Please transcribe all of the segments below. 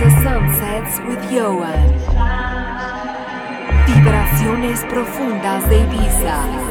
Ibiza Sunsets with Johan. Vibraciones profundas de Ibiza.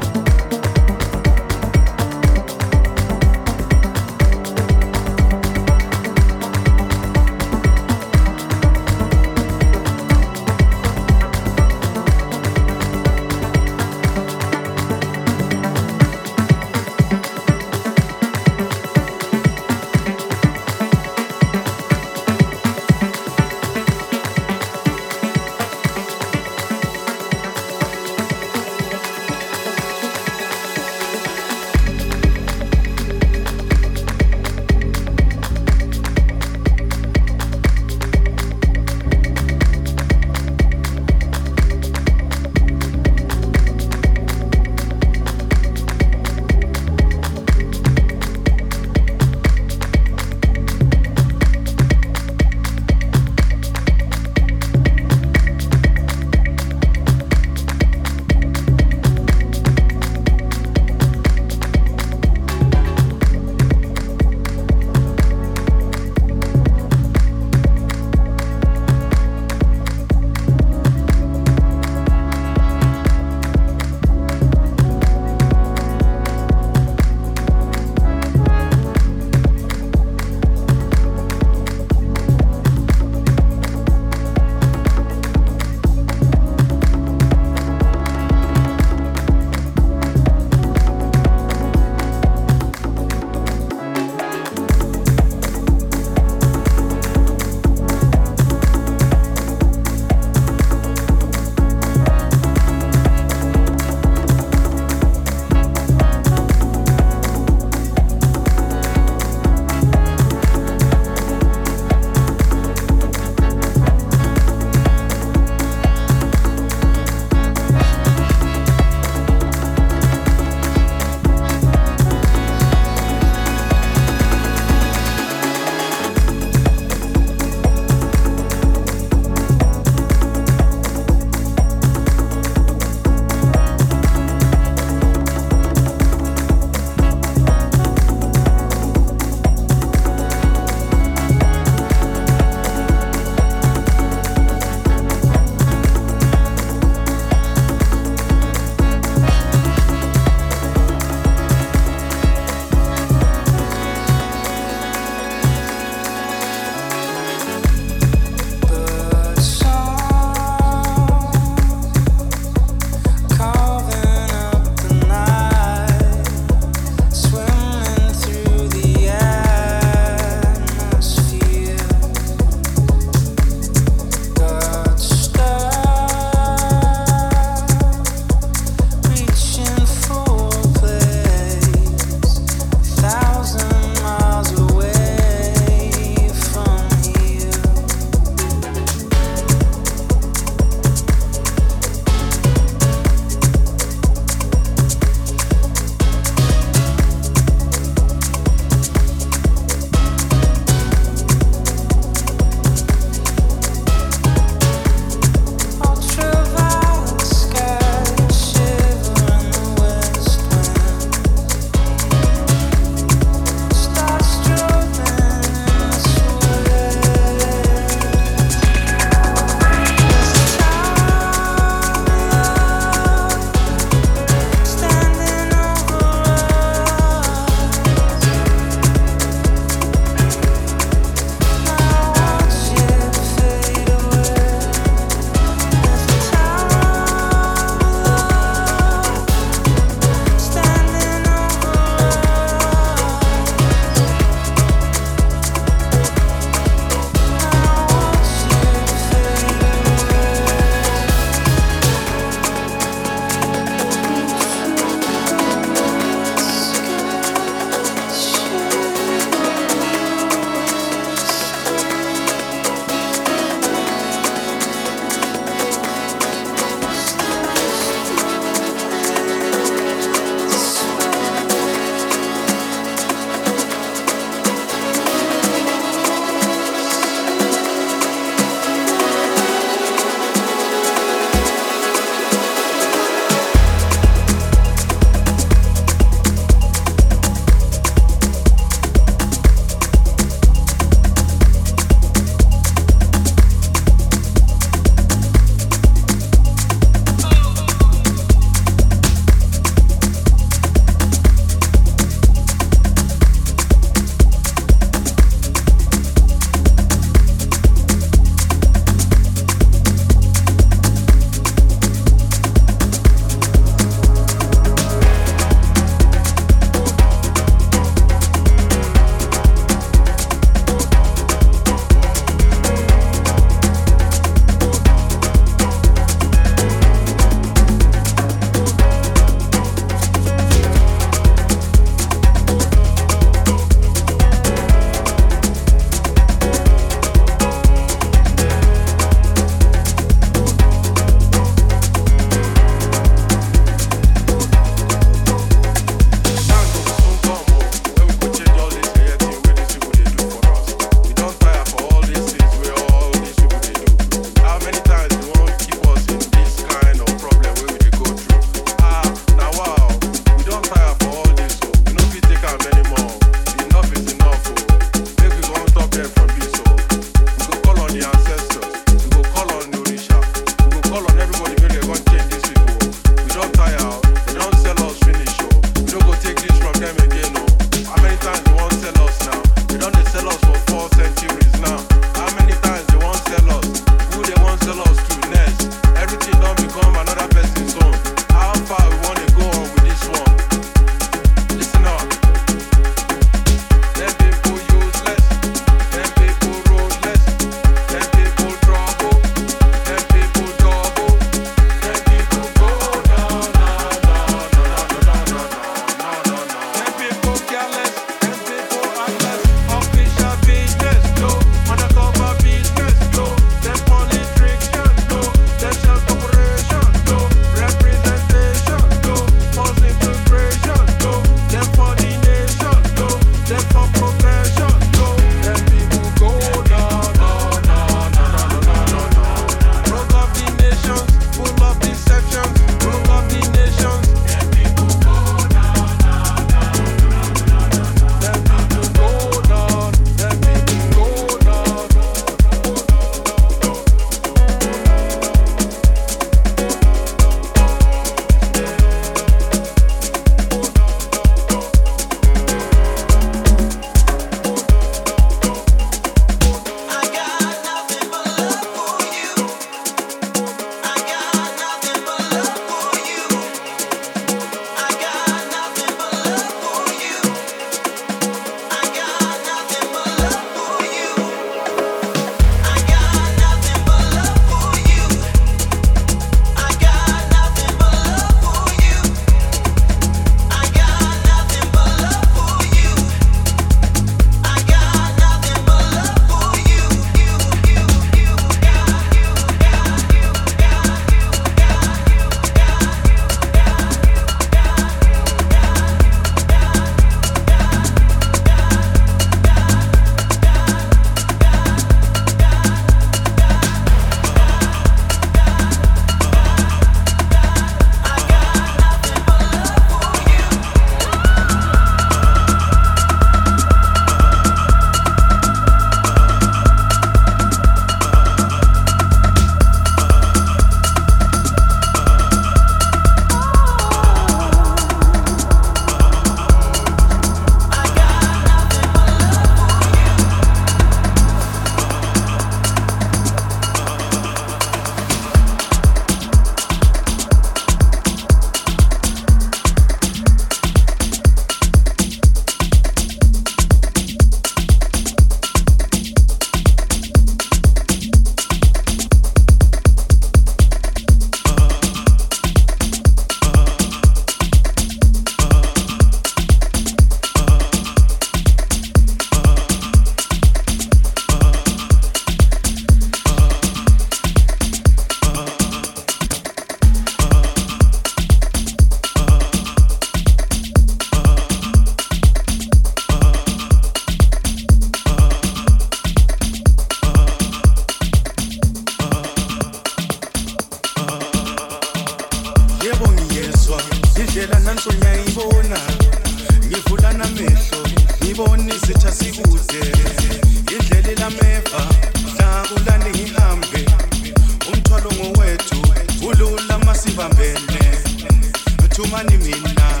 mdlungani mina.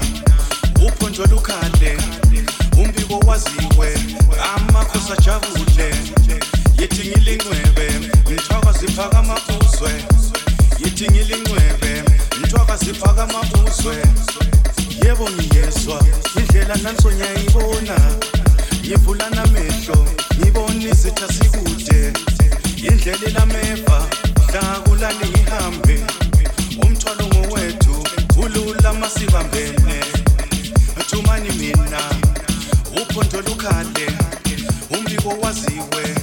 Ukhonjwa lukhande umbiko waziwe amakhosi ajabule. Yithi ngilingcwebe mthwakazi phakama uzwe yithi ngilingcwebe mthwakazi phakama uzwe yebo ngiyezwa indlela nanso ngiyayibona ngivula namehlo ngibona izitha sikude indlela elameva mhla kulale ngihambe. Umthwalo ulula masibambene. Thumani mina uphondo lukhale umbiko waziwe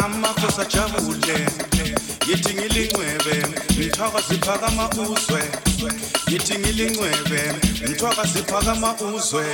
amakhosi ajabule. Yithi ngilingcwebe ngithwaka ziphakama uzwe. Yithi ngilingcwebe ngithwaka ziphakama uzwe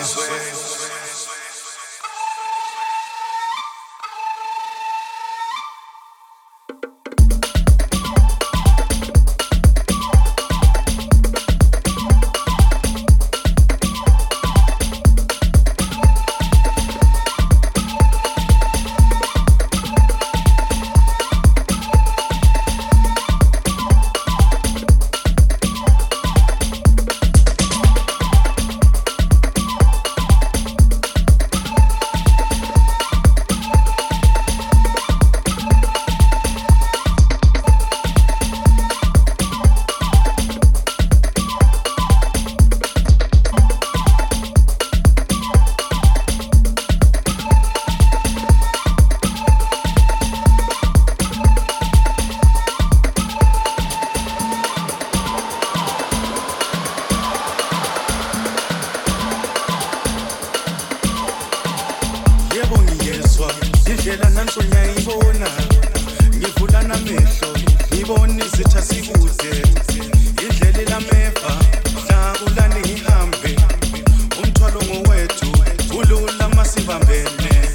ulula masibambene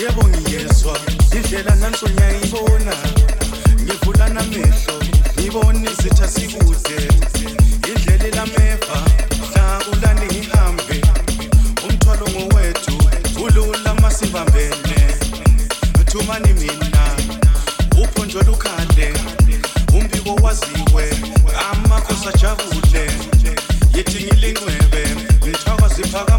yebo ngiyezwa. Indlela nanso ngiyayibona. Ngivula namehlo ngibona izitha sikude indlela elameva hlakulani ngihambe. Umthwalo ngowethu ulula masibambene thumani mina uphondo lukhale umbiko waziwe amakhosi ajabule. Yithi ngilingcwebe ngithwaka